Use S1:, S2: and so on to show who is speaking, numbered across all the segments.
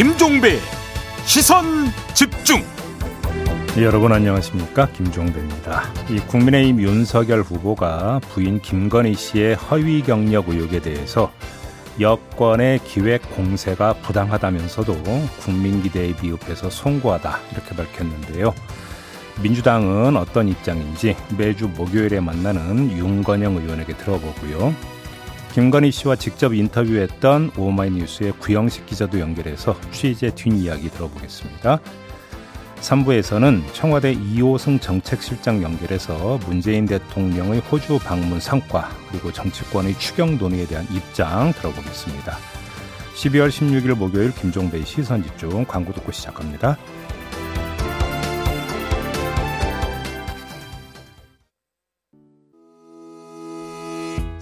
S1: 김종배 시선 집중.
S2: 네, 여러분 안녕하십니까 김종배입니다. 이 국민의힘 윤석열 후보가 부인 김건희 씨의 허위 경력 의혹에 대해서 여권의 기획 공세가 부당하다면서도 국민 기대에 비읍해서 송구하다 이렇게 밝혔는데요. 민주당은 어떤 입장인지 매주 목요일에 만나는 윤건영 의원에게 들어보고요. 김건희 씨와 직접 인터뷰했던 오마이뉴스의 구영식 기자도 연결해서 취재 뒷이야기 들어보겠습니다. 3부에서는 청와대 이호승 정책실장 연결해서 문재인 대통령의 호주 방문 성과 그리고 정치권의 추경 논의에 대한 입장 들어보겠습니다. 12월 16일 목요일 김종배의 시선집중 광고 듣고 시작합니다.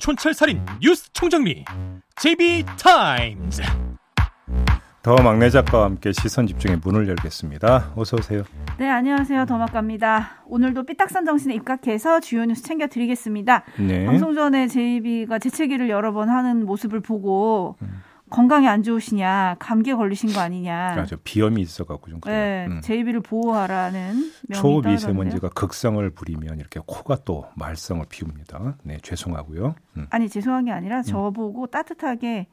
S1: 촌철살인 뉴스 총정리 JB타임즈.
S2: 더 막내 작가와 함께 시선 집중의 문을 열겠습니다. 어서 오세요.
S3: 네, 안녕하세요. 더막갑니다. 오늘도 삐딱선 정신에 입각해서 주요 뉴스 챙겨 드리겠습니다.
S2: 네.
S3: 방송 전에 제이비가 재채기를 여러 번 하는 모습을 보고 음. 건강이 안 좋으시냐, 감기에 걸리신 거 아니냐.
S2: 아, 저 비염이 있어갖고 좀
S3: 그래요. 네, 음. 제이비를 보호하라는
S2: 초미세먼지가 극성을 부리면 이렇게 코가 또 말썽을 피웁니다. 네, 죄송하고요.
S3: 음. 아니 죄송한 게 아니라 음. 저보고 따뜻하게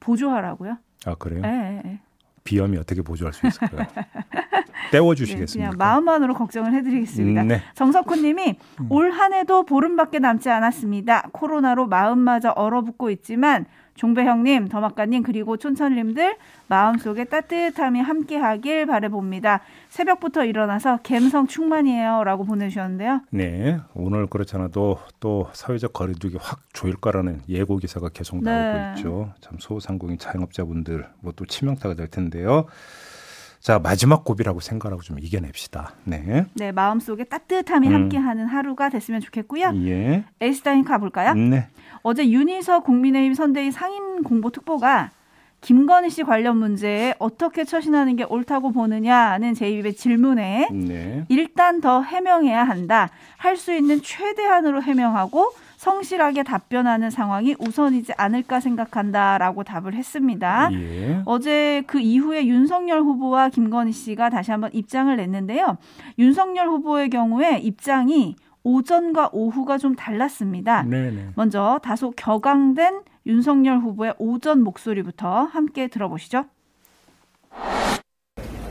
S3: 보조하라고요.
S2: 아 그래요?
S3: 네. 네, 네.
S2: 비염이 어떻게 보조할 수 있을까요? 떼워주시겠습니까?
S3: 네, 그냥 마음만으로 걱정을 해드리겠습니다. 음, 네. 정석훈님이 음. 올한 해도 보름밖에 남지 않았습니다. 코로나로 마음마저 얼어붙고 있지만 종배 형님, 더마카님 그리고 촌철님들 마음속에 따뜻함이 함께하길 바래봅니다. 새벽부터 일어나서 갬성 충만이에요라고 보내주셨는데요.
S2: 네, 오늘 그렇지 않아도 또 사회적 거리두기 확 조일 거라는 예고 기사가 계속 나오고 네. 있죠. 참 소상공인 자영업자분들 뭐 또 치명타가 될 텐데요. 자 마지막 고비라고 생각하고 좀 이겨냅시다. 네.
S3: 네 마음속에 따뜻함이 음. 함께하는 하루가 됐으면 좋겠고요.
S2: 예.
S3: 에이스타인 가볼까요?
S2: 네.
S3: 어제 윤희석 국민의힘 선대위 상임 공보특보가 김건희 씨 관련 문제에 어떻게 처신하는 게 옳다고 보느냐는 제이비의 질문에 네. 일단 더 해명해야 한다. 할 수 있는 최대한으로 해명하고 성실하게 답변하는 상황이 우선이지 않을까 생각한다라고 답을 했습니다.
S2: 예.
S3: 어제 그 이후에 윤석열 후보와 김건희 씨가 다시 한번 입장을 냈는데요. 윤석열 후보의 경우에 입장이 오전과 오후가 좀 달랐습니다.
S2: 네네.
S3: 먼저 다소 격앙된 윤석열 후보의 오전 목소리부터 함께 들어보시죠.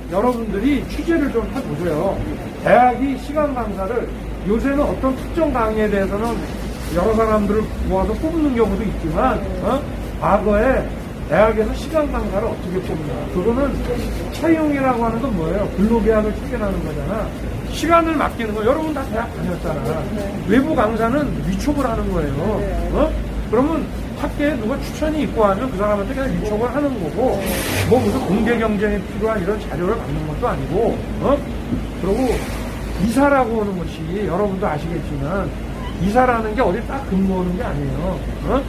S4: 여러분들이 취재를 좀 해보세요. 대학이 시간 강사를 요새는 어떤 특정 강의에 대해서는 여러 사람들을 모아서 뽑는 경우도 있지만 어? 과거에 대학에서 시간 강사를 어떻게 뽑냐 그거는 채용이라고 하는 건 뭐예요? 근로계약을 체결하는 거잖아. 시간을 맡기는 거 여러분 다 대학 다녔잖아. 네. 외부 강사는 위촉을 하는 거예요. 네. 어? 그러면 학교에 누가 추천이 있고 하면 그 사람한테 그냥 위촉을 하는 거고 뭐 무슨 공개 경쟁에 필요한 이런 자료를 받는 것도 아니고 어? 그리고 이사라고 하는 것이 여러분도 아시겠지만 이사라는 게 어디 딱 근무하는 게 아니에요. 어?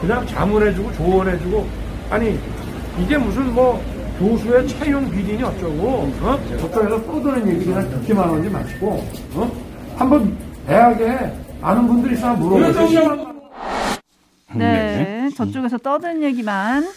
S4: 그냥 자문해주고 조언해주고 아니 이게 무슨 뭐 교수의 차용 비리니 어쩌고 어? 저쪽에서 떠드는 얘기 그냥 듣기만 하지 마시고 어? 한번 대학에 아는 분들 있으면 물어보세요.
S3: 네, 네, 저쪽에서 떠드는 얘기만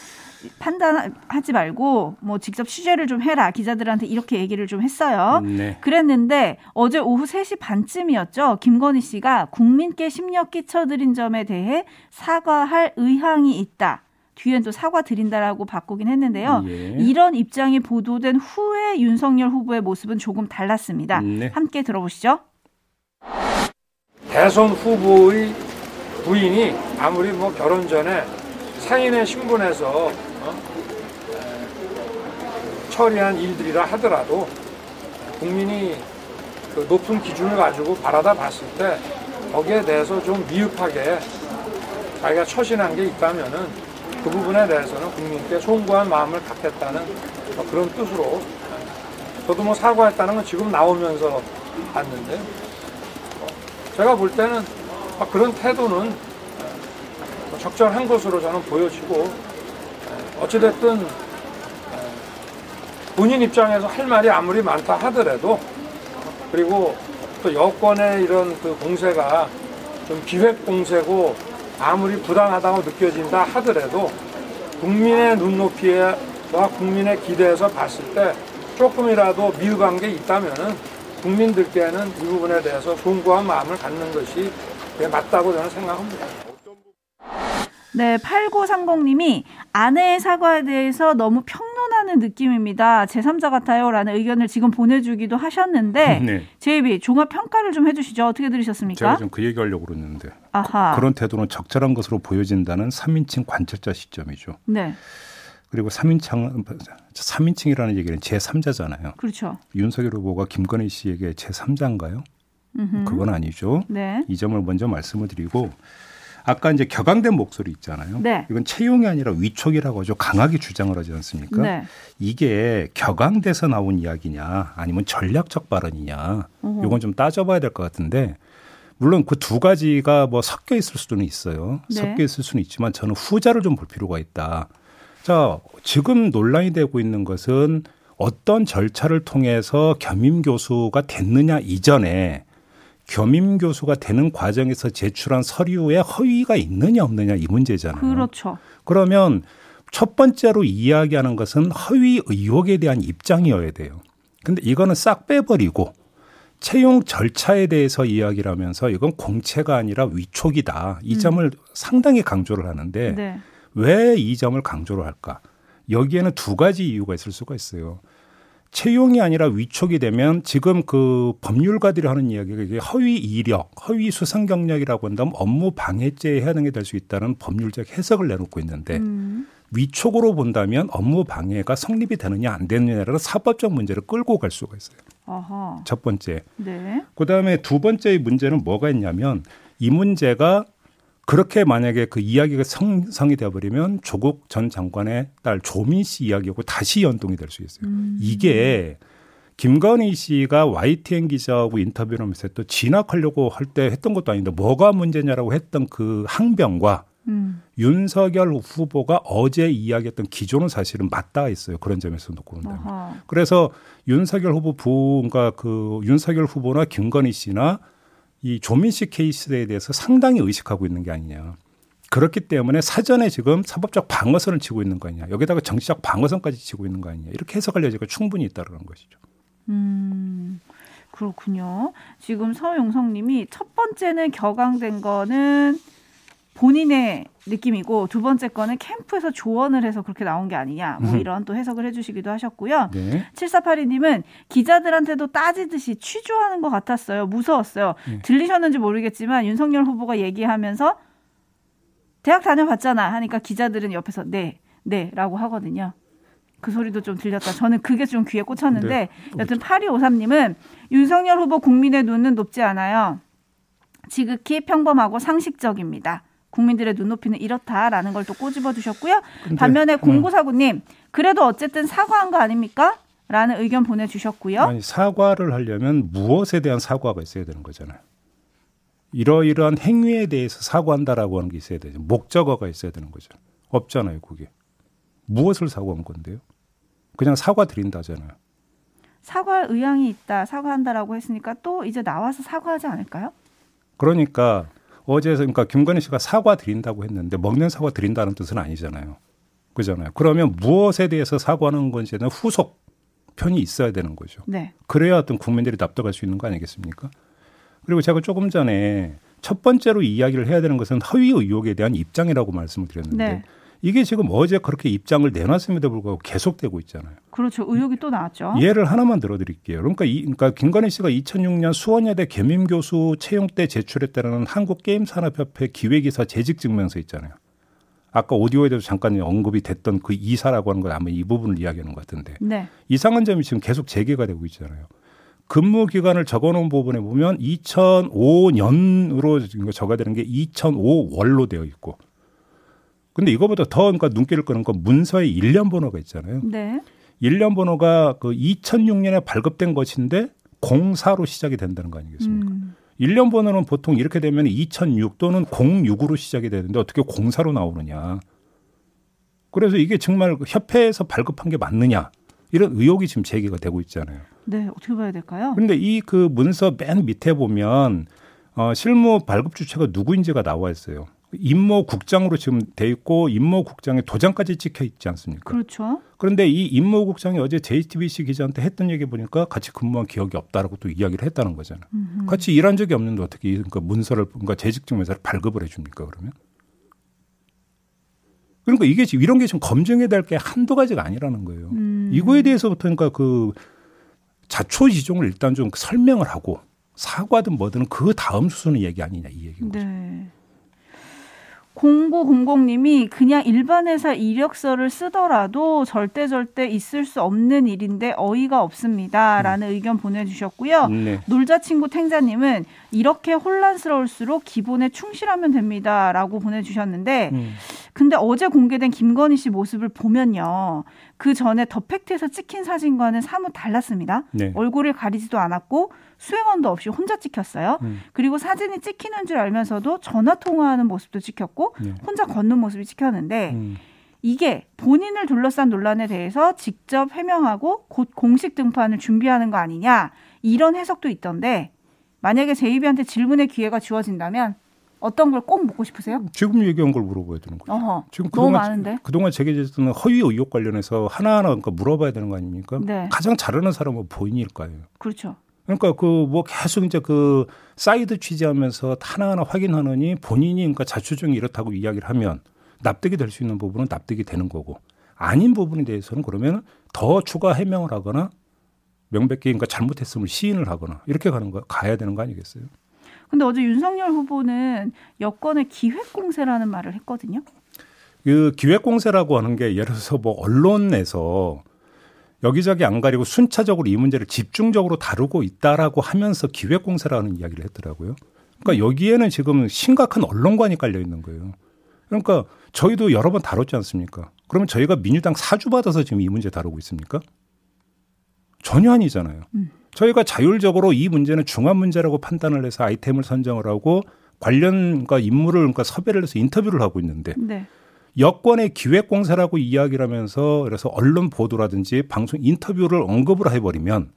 S3: 판단하지 말고 뭐 직접 취재를 좀 해라 기자들한테 이렇게 얘기를 좀 했어요.
S2: 네.
S3: 그랬는데 어제 오후 3시 반쯤이었죠. 김건희 씨가 국민께 심려 끼쳐드린 점에 대해 사과할 의향이 있다. 뒤엔 또 사과 드린다라고 바꾸긴 했는데요.
S2: 예.
S3: 이런 입장이 보도된 후에 윤석열 후보의 모습은 조금 달랐습니다.
S2: 네.
S3: 함께 들어보시죠.
S4: 대선 후보의 부인이 아무리 뭐 결혼 전에 사인에 신분해서 어? 처리한 일들이라 하더라도 국민이 그 높은 기준을 가지고 바라다 봤을 때 거기에 대해서 좀 미흡하게 자기가 처신한 게 있다면은 그 부분에 대해서는 국민께 송구한 마음을 갖겠다는 그런 뜻으로 저도 뭐 사과했다는 건 지금 나오면서 봤는데 제가 볼 때는 그런 태도는 뭐 적절한 것으로 저는 보여지고 어찌됐든 본인 입장에서 할 말이 아무리 많다 하더라도 그리고 또 여권의 이런 그 공세가 좀 기획 공세고 아무리 부당하다고 느껴진다 하더라도 국민의 눈높이와 국민의 기대에서 봤을 때 조금이라도 미흡한 게 있다면은 국민들께는 이 부분에 대해서 송구한 마음을 갖는 것이 맞다고 저는 생각합니다.
S3: 네, 8930님이 아내의 사과에 대해서 너무 평론 하는 느낌입니다. 제3자 같아요. 라는 의견을 지금 보내주기도 하셨는데, 네. 제이비 종합 평가를 좀 해주시죠. 어떻게 들으셨습니까?
S2: 제가 좀 그 얘기하려고 그러는데, 아하. 그런 태도는 적절한 것으로 보여진다는 3인칭 관찰자 시점이죠. 네. 그리고 3인칭, 3인칭이라는 얘기는 제3자잖아요.
S3: 그렇죠.
S2: 윤석열 후보가 김건희 씨에게 제3자인가요? 음흠. 그건 아니죠. 네. 이 점을 먼저 말씀을 드리고, 아까 이제 격앙된 목소리 있잖아요. 네. 이건 채용이 아니라 위촉이라고 아주 강하게 주장을 하지 않습니까? 네. 이게 격앙돼서 나온 이야기냐 아니면 전략적 발언이냐 어허. 이건 좀 따져봐야 될 것 같은데 물론 그 두 가지가 뭐 섞여 있을 수는 있어요. 네. 섞여 있을 수는 있지만 저는 후자를 좀 볼 필요가 있다. 자, 지금 논란이 되고 있는 것은 어떤 절차를 통해서 겸임 교수가 됐느냐 이전에 겸임 교수가 되는 과정에서 제출한 서류에 허위가 있느냐 없느냐 이 문제잖아요.
S3: 그렇죠.
S2: 그러면 첫 번째로 이야기하는 것은 허위 의혹에 대한 입장이어야 돼요. 근데 이거는 싹 빼버리고 채용 절차에 대해서 이야기를 하면서 이건 공채가 아니라 위촉이다. 이 음. 점을 음. 상당히 강조를 하는데 네. 왜이 점을 강조를 할까? 여기에는 두 가지 이유가 있을 수가 있어요. 채용이 아니라 위촉이 되면 지금 그 법률가들이 하는 이야기가 이게 허위 이력, 허위 수상 경력이라고 한다면 업무 방해죄에 해당이 될 수 있다는 법률적 해석을 내놓고 있는데 음. 위촉으로 본다면 업무 방해가 성립이 되느냐 안 되느냐라는 사법적 문제를 끌고 갈 수가 있어요. 아하. 첫 번째. 네. 그다음에 두 번째의 문제는 뭐가 있냐면 이 문제가 그렇게 만약에 그 이야기가 성성이 되어버리면 조국 전 장관의 딸 조민 씨 이야기하고 다시 연동이 될 수 있어요. 음. 이게 김건희 씨가 YTN 기자하고 인터뷰를 하면서 또 진학하려고 할 때 했던 것도 아닌데 뭐가 문제냐라고 했던 그 항변과 음. 윤석열 후보가 어제 이야기했던 기조는 사실은 맞닿아 있어요. 그런 점에서 놓고 본다면. 그래서 윤석열 후보 부가 그 윤석열 후보나 김건희 씨나 이 조민 씨 케이스에 대해서 상당히 의식하고 있는 게 아니냐. 그렇기 때문에 사전에 지금 사법적 방어선을 치고 있는 거 아니냐. 여기다가 정치적 방어선까지 치고 있는 거 아니냐. 이렇게 해석할 여지가 충분히 있다는 것이죠.
S3: 음. 그렇군요. 지금 서용성 님이 첫 번째는 격앙된 거는 본인의 느낌이고 두 번째 거는 캠프에서 조언을 해서 그렇게 나온 게 아니냐 뭐 이런 또 해석을 해주시기도 하셨고요. 네. 7482님은 기자들한테도 따지듯이 취조하는 것 같았어요. 무서웠어요. 네. 들리셨는지 모르겠지만 윤석열 후보가 얘기하면서 대학 다녀봤잖아 하니까 기자들은 옆에서 네, 네라고 하거든요. 그 소리도 좀 들렸다. 저는 그게 좀 귀에 꽂혔는데 네. 여튼 8253님은 윤석열 후보 국민의 눈은 높지 않아요. 지극히 평범하고 상식적입니다. 국민들의 눈높이는 이렇다라는 걸 또 꼬집어 주셨고요. 반면에 음. 공구사구님 그래도 어쨌든 사과한 거 아닙니까? 라는 의견 보내주셨고요.
S2: 아니, 사과를 하려면 무엇에 대한 사과가 있어야 되는 거잖아요. 이러이러한 행위에 대해서 사과한다라고 하는 게 있어야 되죠. 목적어가 있어야 되는 거죠. 없잖아요, 그게. 무엇을 사과한 건데요? 그냥 사과 드린다잖아요.
S3: 사과할 의향이 있다, 사과한다라고 했으니까 또 이제 나와서 사과하지 않을까요?
S2: 그러니까 어제 그러니까 김건희 씨가 사과 드린다고 했는데 먹는 사과 드린다는 뜻은 아니잖아요. 그잖아요. 그러면 무엇에 대해서 사과하는 건지는 후속 편이 있어야 되는 거죠. 네. 그래야 어떤 국민들이 납득할 수 있는 거 아니겠습니까? 그리고 제가 조금 전에 첫 번째로 이야기를 해야 되는 것은 허위 의혹에 대한 입장이라고 말씀을 드렸는데 네. 이게 지금 어제 그렇게 입장을 내놨음에도 불구하고 계속되고 있잖아요.
S3: 그렇죠. 의혹이 또 나왔죠.
S2: 예를 하나만 들어드릴게요. 그러니까, 이, 그러니까 김건희 씨가 2006년 수원여대 겸임 교수 채용 때 제출했다는 한국게임산업협회 기획이사 재직 증명서 있잖아요. 아까 오디오에도 잠깐 언급이 됐던 그 이사라고 하는 건 아마 이 부분을 이야기하는 것 같은데 네. 이상한 점이 지금 계속 재개가 되고 있잖아요. 근무 기간을 적어놓은 부분에 보면 2005년으로 적어되는 게 2005월로 되어 있고 근데 이거보다 더 그러니까 눈길을 끄는 건 문서에 일련 번호가 있잖아요. 네. 일련 번호가 그 2006년에 발급된 것인데 04로 시작이 된다는 거 아니겠습니까? 음. 일련 번호는 보통 이렇게 되면 2006 또는 06으로 시작이 되는데 어떻게 04로 나오느냐. 그래서 이게 정말 협회에서 발급한 게 맞느냐. 이런 의혹이 지금 제기가 되고 있잖아요.
S3: 네, 어떻게 봐야 될까요?
S2: 그런데 이 그 문서 맨 밑에 보면 어, 실무 발급 주체가 누구인지가 나와 있어요. 임모 국장으로 지금 돼 있고 임모 국장의 도장까지 찍혀 있지 않습니까?
S3: 그렇죠.
S2: 그런데 이 임모 국장이 어제 JTBC 기자한테 했던 얘기 보니까 같이 근무한 기억이 없다라고 또 이야기를 했다는 거잖아요. 음흠. 같이 일한 적이 없는데 어떻게 그러니까 문서를 그러니까 재직 증명서를 발급을 해줍니까 그러면? 그러니까 이게 지금 이런 게 지금 검증해야 될 게 한두 가지가 아니라는 거예요. 음. 이거에 대해서부터 그러니까 그 자초지종을 일단 좀 설명을 하고 사과든 뭐든 그 다음 수순의 얘기 아니냐 이 얘기인 거죠. 네.
S3: 0900님이 그냥 일반 회사 이력서를 쓰더라도 절대 절대 있을 수 없는 일인데 어이가 없습니다. 라는 음. 의견 보내주셨고요. 네. 놀자친구 탱자님은 이렇게 혼란스러울수록 기본에 충실하면 됩니다. 라고 보내주셨는데 음. 근데 어제 공개된 김건희 씨 모습을 보면요. 그 전에 더 팩트에서 찍힌 사진과는 사뭇 달랐습니다. 네. 얼굴을 가리지도 않았고 수행원도 없이 혼자 찍혔어요. 음. 그리고 사진이 찍히는 줄 알면서도 전화 통화하는 모습도 찍혔고 네. 혼자 걷는 모습이 찍혔는데 음. 이게 본인을 둘러싼 논란에 대해서 직접 해명하고 곧 공식 등판을 준비하는 거 아니냐 이런 해석도 있던데 만약에 제이비한테 질문의 기회가 주어진다면 어떤 걸 꼭 묻고 싶으세요?
S2: 지금 얘기한 걸 물어봐야 되는 거죠. 어허, 지금 그동안, 너무 많은데. 그동안 제기됐던 허위 의혹 관련해서 하나하나 그러니까 물어봐야 되는 거 아닙니까? 네. 가장 잘하는 사람은 본인일까요?
S3: 그렇죠.
S2: 그러니까 그 뭐 계속 이제 그 사이드 취재하면서 하나하나 확인하느니 본인이 그러니까 자초지종이 이렇다고 이야기를 하면 납득이 될 수 있는 부분은 납득이 되는 거고 아닌 부분에 대해서는 그러면 더 추가 해명을 하거나 명백히 그러니까 잘못했음을 시인을 하거나 이렇게 가는 거 가야 되는 거 아니겠어요?
S3: 근데 어제 윤석열 후보는 여권의 기획 공세라는 말을 했거든요.
S2: 그 기획 공세라고 하는 게 예를 들어서 뭐 언론에서 여기저기 안 가리고 순차적으로 이 문제를 집중적으로 다루고 있다라고 하면서 기획 공세라는 이야기를 했더라고요. 그러니까 여기에는 지금 심각한 언론관이 깔려 있는 거예요. 그러니까 저희도 여러 번 다뤘지 않습니까? 그러면 저희가 민주당 사주 받아서 지금 이 문제 다루고 있습니까? 전혀 아니잖아요. 음. 저희가 자율적으로 이 문제는 중한 문제라고 판단을 해서 아이템을 선정을 하고 관련 과 인물을 그러니까 섭외를 해서 인터뷰를 하고 있는데 네. 여권의 기획공사라고 이야기를 하면서 그래서 언론 보도라든지 방송 인터뷰를 언급을 해버리면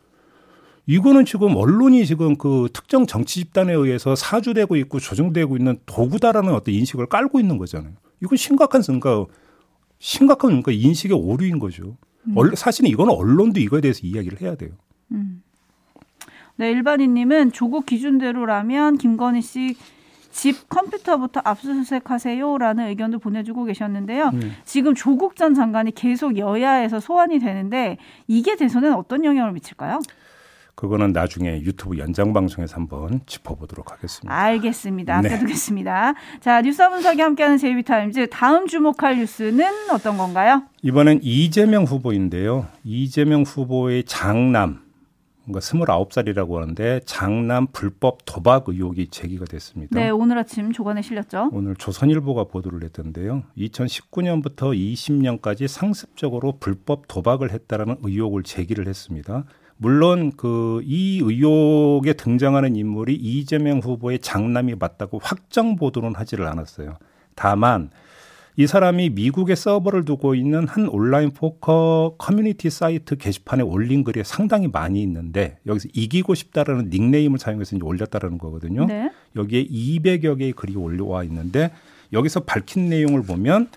S2: 이거는 지금 언론이 지금 그 특정 정치 집단에 의해서 사주되고 있고 조정되고 있는 도구다라는 어떤 인식을 깔고 있는 거잖아요. 이건 심각한 그러니까 심각한 그러니까 인식의 오류인 거죠. 음. 사실은 이거는 언론도 이거에 대해서 이야기를 해야 돼요. 음.
S3: 네, 일반인님은 조국 기준대로라면 김건희 씨 집 컴퓨터부터 압수수색하세요라는 의견도 보내주고 계셨는데요. 네. 지금 조국 전 장관이 계속 여야에서 소환이 되는데 이게 대선에 어떤 영향을 미칠까요?
S2: 그거는 나중에 유튜브 연장 방송에서 한번 짚어보도록 하겠습니다.
S3: 알겠습니다. 네. 아껴두겠습니다. 자 뉴스 분석이 함께하는 제이비타임즈 다음 주목할 뉴스는 어떤 건가요?
S2: 이번엔 이재명 후보인데요. 이재명 후보의 장남 뭔가 29살이라고 하는데 장남 불법 도박 의혹이 제기가 됐습니다.
S3: 네, 오늘 아침 조간에 실렸죠.
S2: 오늘 조선일보가 보도를 했던데요. 2019년부터 20년까지 상습적으로 불법 도박을 했다라는 의혹을 제기를 했습니다. 물론 그 이 의혹에 등장하는 인물이 이재명 후보의 장남이 맞다고 확정 보도는 하지를 않았어요. 다만 이 사람이 미국에 서버를 두고 있는 한 온라인 포커 커뮤니티 사이트 게시판에 올린 글이 상당히 많이 있는데 여기서 이기고 싶다라는 닉네임을 사용해서 이제 올렸다라는 거거든요. 네. 여기에 200여 개의 글이 올라와 있는데 여기서 밝힌 내용을 보면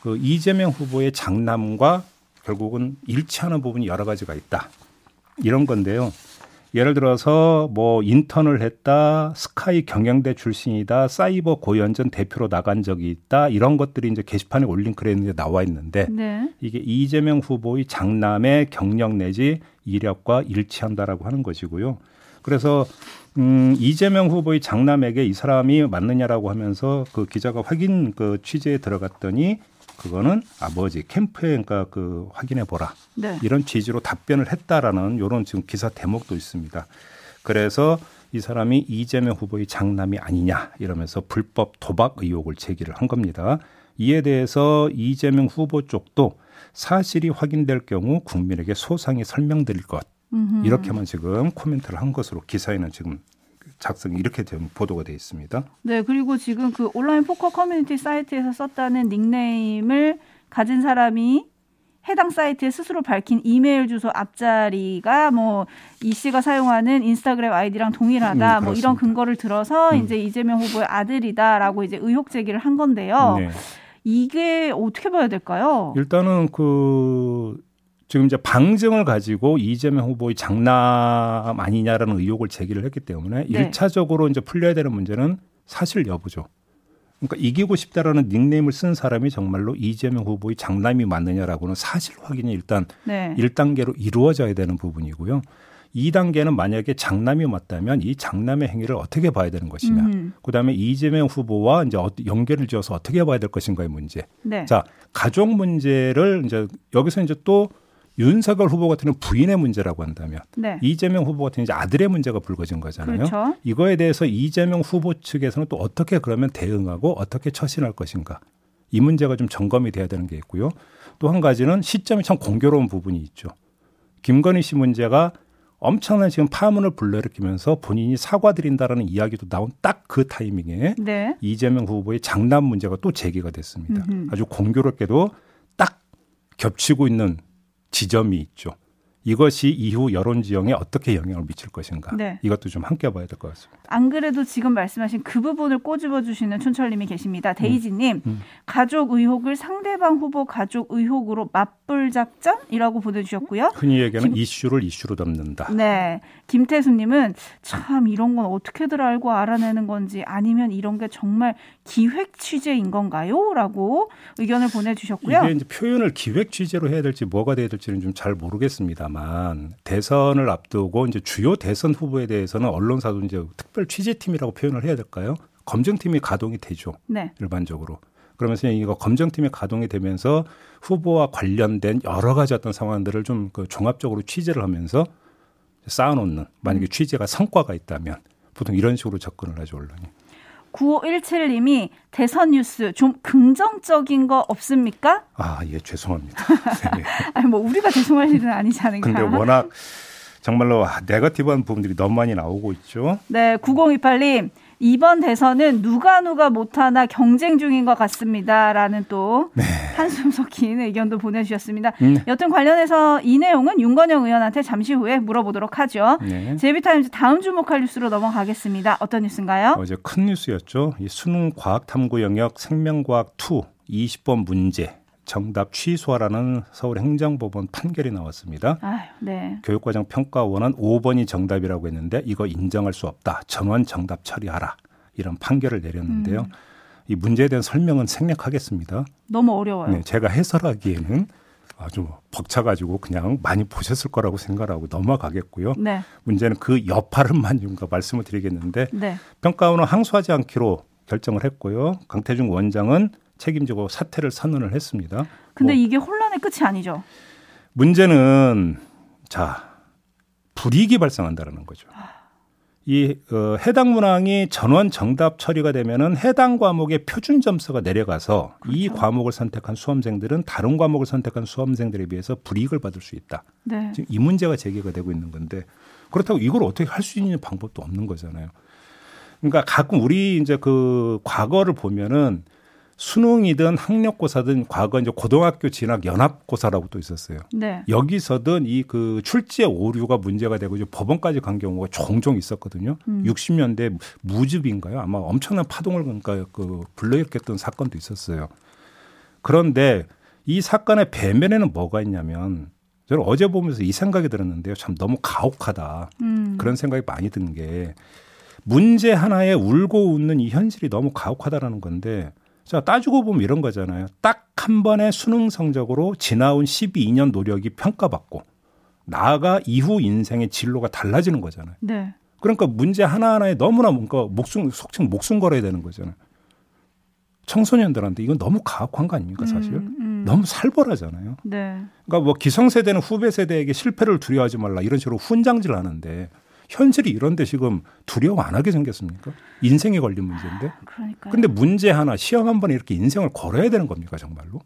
S2: 그 이재명 후보의 장남과 결국은 일치하는 부분이 여러 가지가 있다. 이런 건데요. 예를 들어서 뭐 인턴을 했다, 스카이 경영대 출신이다, 사이버 고연전 대표로 나간 적이 있다 이런 것들이 이제 게시판에 올린 글에 나와 있는데 네. 이게 이재명 후보의 장남의 경력 내지 이력과 일치한다라고 하는 것이고요. 그래서 음, 이재명 후보의 장남에게 이 사람이 맞느냐라고 하면서 그 기자가 확인 그 취재에 들어갔더니 그거는 아버지 캠프에 그러니까 그 확인해 보라 네. 이런 취지로 답변을 했다라는 이런 지금 기사 대목도 있습니다. 그래서 이 사람이 이재명 후보의 장남이 아니냐 이러면서 불법 도박 의혹을 제기를 한 겁니다. 이에 대해서 이재명 후보 쪽도 사실이 확인될 경우 국민에게 소상히 설명드릴 것. 음흠. 이렇게만 지금 코멘트를 한 것으로 기사에는 지금 작성이 이렇게 된 보도가 되어 있습니다.
S3: 네, 그리고 지금 그 온라인 포커 커뮤니티 사이트에서 썼다는 닉네임을 가진 사람이 해당 사이트에 스스로 밝힌 이메일 주소 앞자리가 뭐 이 씨가 사용하는 인스타그램 아이디랑 동일하다 음, 뭐 이런 근거를 들어서 음. 이제 이재명 후보의 아들이다라고 이제 의혹 제기를 한 건데요. 네. 이게 어떻게 봐야 될까요?
S2: 일단은 그 지금 이제 방증을 가지고 이재명 후보의 장남 아니냐라는 의혹을 제기를 했기 때문에 네. 일차적으로 이제 풀려야 되는 문제는 사실 여부죠. 그러니까 이기고 싶다라는 닉네임을 쓴 사람이 정말로 이재명 후보의 장남이 맞느냐라고는 사실 확인이 일단 네. 1단계로 이루어져야 되는 부분이고요. 2단계는 만약에 장남이 맞다면 이 장남의 행위를 어떻게 봐야 되는 것이냐. 음. 그다음에 이재명 후보와 이제 연결을 지어서 어떻게 봐야 될 것인가의 문제. 네. 자, 가족 문제를 이제 여기서 이제 또 윤석열 후보 같은 부인의 문제라고 한다면 네. 이재명 후보 같은 이제 아들의 문제가 불거진 거잖아요. 그렇죠. 이거에 대해서 이재명 후보 측에서는 또 어떻게 그러면 대응하고 어떻게 처신할 것인가. 이 문제가 좀 점검이 돼야 되는 게 있고요. 또 한 가지는 시점이 참 공교로운 부분이 있죠. 김건희 씨 문제가 엄청난 지금 파문을 불러일으키면서 본인이 사과드린다라는 이야기도 나온 딱 그 타이밍에 네. 이재명 후보의 장남 문제가 또 제기가 됐습니다. 음흠. 아주 공교롭게도 딱 겹치고 있는 지점이 있죠. 이것이 이후 여론 지형에 어떻게 영향을 미칠 것인가 네. 이것도 좀 함께 봐야 될 것 같습니다.
S3: 안 그래도 지금 말씀하신 그 부분을 꼬집어 주시는 촌철님이 계십니다. 데이지님 음, 음. 가족 의혹을 상대방 후보 가족 의혹으로 맞불 작전이라고 보내주셨고요.
S2: 흔히 얘기하는 김... 이슈를 이슈로 담는다.
S3: 네, 김태수님은 참 이런 건 어떻게들 알고 알아내는 건지 아니면 이런 게 정말 기획 취재인 건가요?라고 의견을 보내주셨고요.
S2: 이게 이제 표현을 기획 취재로 해야 될지 뭐가 돼야 될지는 좀 잘 모르겠습니다. 합니다만 대선을 앞두고 이제 주요 대선 후보에 대해서는 언론사도 이제 특별 취재팀이라고 표현을 해야 될까요? 검증팀이 가동이 되죠. 네. 일반적으로. 그러면서 이거 검증팀이 가동이 되면서 후보와 관련된 여러 가지 어떤 상황들을 좀 그 종합적으로 취재를 하면서 쌓아놓는 만약에 음. 취재가 성과가 있다면 보통 이런 식으로 접근을 하죠 언론이.
S3: 9517님이 대선 뉴스 좀 긍정적인 거 없습니까?
S2: 아, 예, 죄송합니다.
S3: 네. 아니, 뭐, 우리가 죄송할 일은 아니지 않은가.
S2: 근데 워낙 정말로 네거티브한 부분들이 너무 많이 나오고 있죠.
S3: 네, 9028님. 이번 대선은 누가 누가 못하나 경쟁 중인 것 같습니다라는 또 네. 한숨 섞인 의견도 보내주셨습니다. 음. 여튼 관련해서 이 내용은 윤건영 의원한테 잠시 후에 물어보도록 하죠. 네. 제비타임즈 다음 주목할 뉴스로 넘어가겠습니다. 어떤 뉴스인가요?
S2: 어제 큰 뉴스였죠. 이 수능 과학 탐구 영역 생명과학 2 20번 문제 정답 취소하라는 서울행정법원 판결이 나왔습니다. 아유, 네. 교육과정 평가원은 5번이 정답이라고 했는데 이거 인정할 수 없다. 전원 정답 처리하라. 이런 판결을 내렸는데요. 음. 이 문제에 대한 설명은 생략하겠습니다.
S3: 너무 어려워요. 네,
S2: 제가 해설하기에는 아주 벅차가지고 그냥 많이 보셨을 거라고 생각하고 넘어가겠고요. 네. 문제는 그 여파를만 좀 말씀을 드리겠는데 네. 평가원은 항소하지 않기로 결정을 했고요. 강태중 원장은 책임지고 사퇴를 선언을 했습니다.
S3: 근데 뭐 이게 혼란의 끝이 아니죠.
S2: 문제는 자 불이익이 발생한다는 거죠. 이 어, 해당 문항이 전원 정답 처리가 되면은 해당 과목의 표준 점수가 내려가서 그렇죠. 이 과목을 선택한 수험생들은 다른 과목을 선택한 수험생들에 비해서 불이익을 받을 수 있다. 네. 지금 이 문제가 제기가 되고 있는 건데 그렇다고 이걸 어떻게 할 수 있는 방법도 없는 거잖아요. 그러니까 가끔 우리 이제 그 과거를 보면은 수능이든 학력고사든 과거 이제 고등학교 진학 연합고사라고 또 있었어요. 네. 여기서든 이 그 출제 오류가 문제가 되고 이제 법원까지 간 경우가 종종 있었거든요. 음. 60년대 무즙인가요? 아마 엄청난 파동을 그러니까 그 불러일으켰던 사건도 있었어요. 그런데 이 사건의 배면에는 뭐가 있냐면 저는 어제 보면서 이 생각이 들었는데요. 참 너무 가혹하다. 음. 그런 생각이 많이 든 게 문제 하나에 울고 웃는 이 현실이 너무 가혹하다라는 건데 자, 따지고 보면 이런 거잖아요. 딱 한 번의 수능 성적으로 지나온 12년 노력이 평가받고 나아가 이후 인생의 진로가 달라지는 거잖아요. 네. 그러니까 문제 하나하나에 너무나 뭔가 목숨, 속칭 목숨 걸어야 되는 거잖아요. 청소년들한테 이건 너무 가혹한 거 아닙니까, 사실? 음, 음. 너무 살벌하잖아요. 네. 그러니까 뭐 기성세대는 후배 세대에게 실패를 두려워하지 말라 이런 식으로 훈장질 하는데 현실이 이런데 지금 두려워 안 하게 생겼습니까? 인생에 걸린 문제인데. 그러니까. 근데 문제 하나 시험 한 번에 이렇게 인생을 걸어야 되는 겁니까 정말로?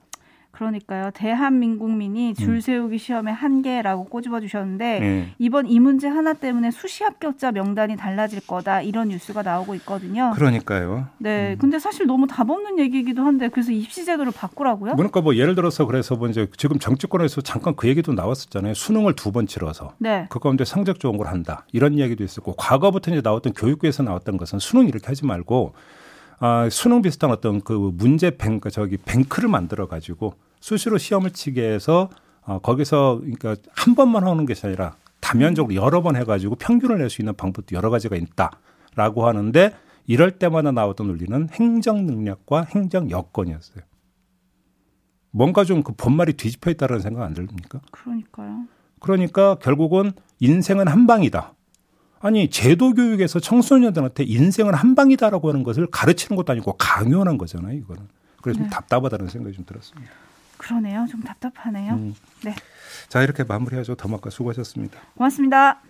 S3: 그러니까요. 대한민국민이 줄 음. 세우기 시험의 한계라고 꼬집어 주셨는데 네. 이번 이 문제 하나 때문에 수시 합격자 명단이 달라질 거다 이런 뉴스가 나오고 있거든요.
S2: 그러니까요.
S3: 네. 음. 근데 사실 너무 답 없는 얘기이기도 한데 그래서 입시 제도를 바꾸라고요?
S2: 그러니까 뭐 예를 들어서 그래서 뭐 이제 지금 정치권에서 잠깐 그 얘기도 나왔었잖아요. 수능을 두 번 치러서 네. 그 가운데 성적 좋은 걸 한다. 이런 이야기도 있었고 과거부터 이제 나왔던 교육부에서 나왔던 것은 수능 이렇게 하지 말고 아, 수능 비슷한 어떤 그 문제 뱅크 저기 뱅크를 만들어 가지고 수시로 시험을 치게 해서 어, 거기서 그러니까 한 번만 하는 것이 아니라 다면적으로 여러 번 해가지고 평균을 낼 수 있는 방법도 여러 가지가 있다라고 하는데 이럴 때마다 나왔던 논리는 행정 능력과 행정 여건이었어요. 뭔가 좀 그 본말이 뒤집혀 있다는 생각 안 들립니까?
S3: 그러니까요.
S2: 그러니까 결국은 인생은 한 방이다. 아니 제도 교육에서 청소년들한테 인생은 한 방이다라고 하는 것을 가르치는 것도 아니고 강요하는 거잖아요. 이거는. 그래서 네. 좀 답답하다는 생각이 좀 들었습니다.
S3: 그러네요. 좀 답답하네요. 음. 네.
S2: 자 이렇게 마무리하죠. 더마카 수고하셨습니다.
S3: 고맙습니다.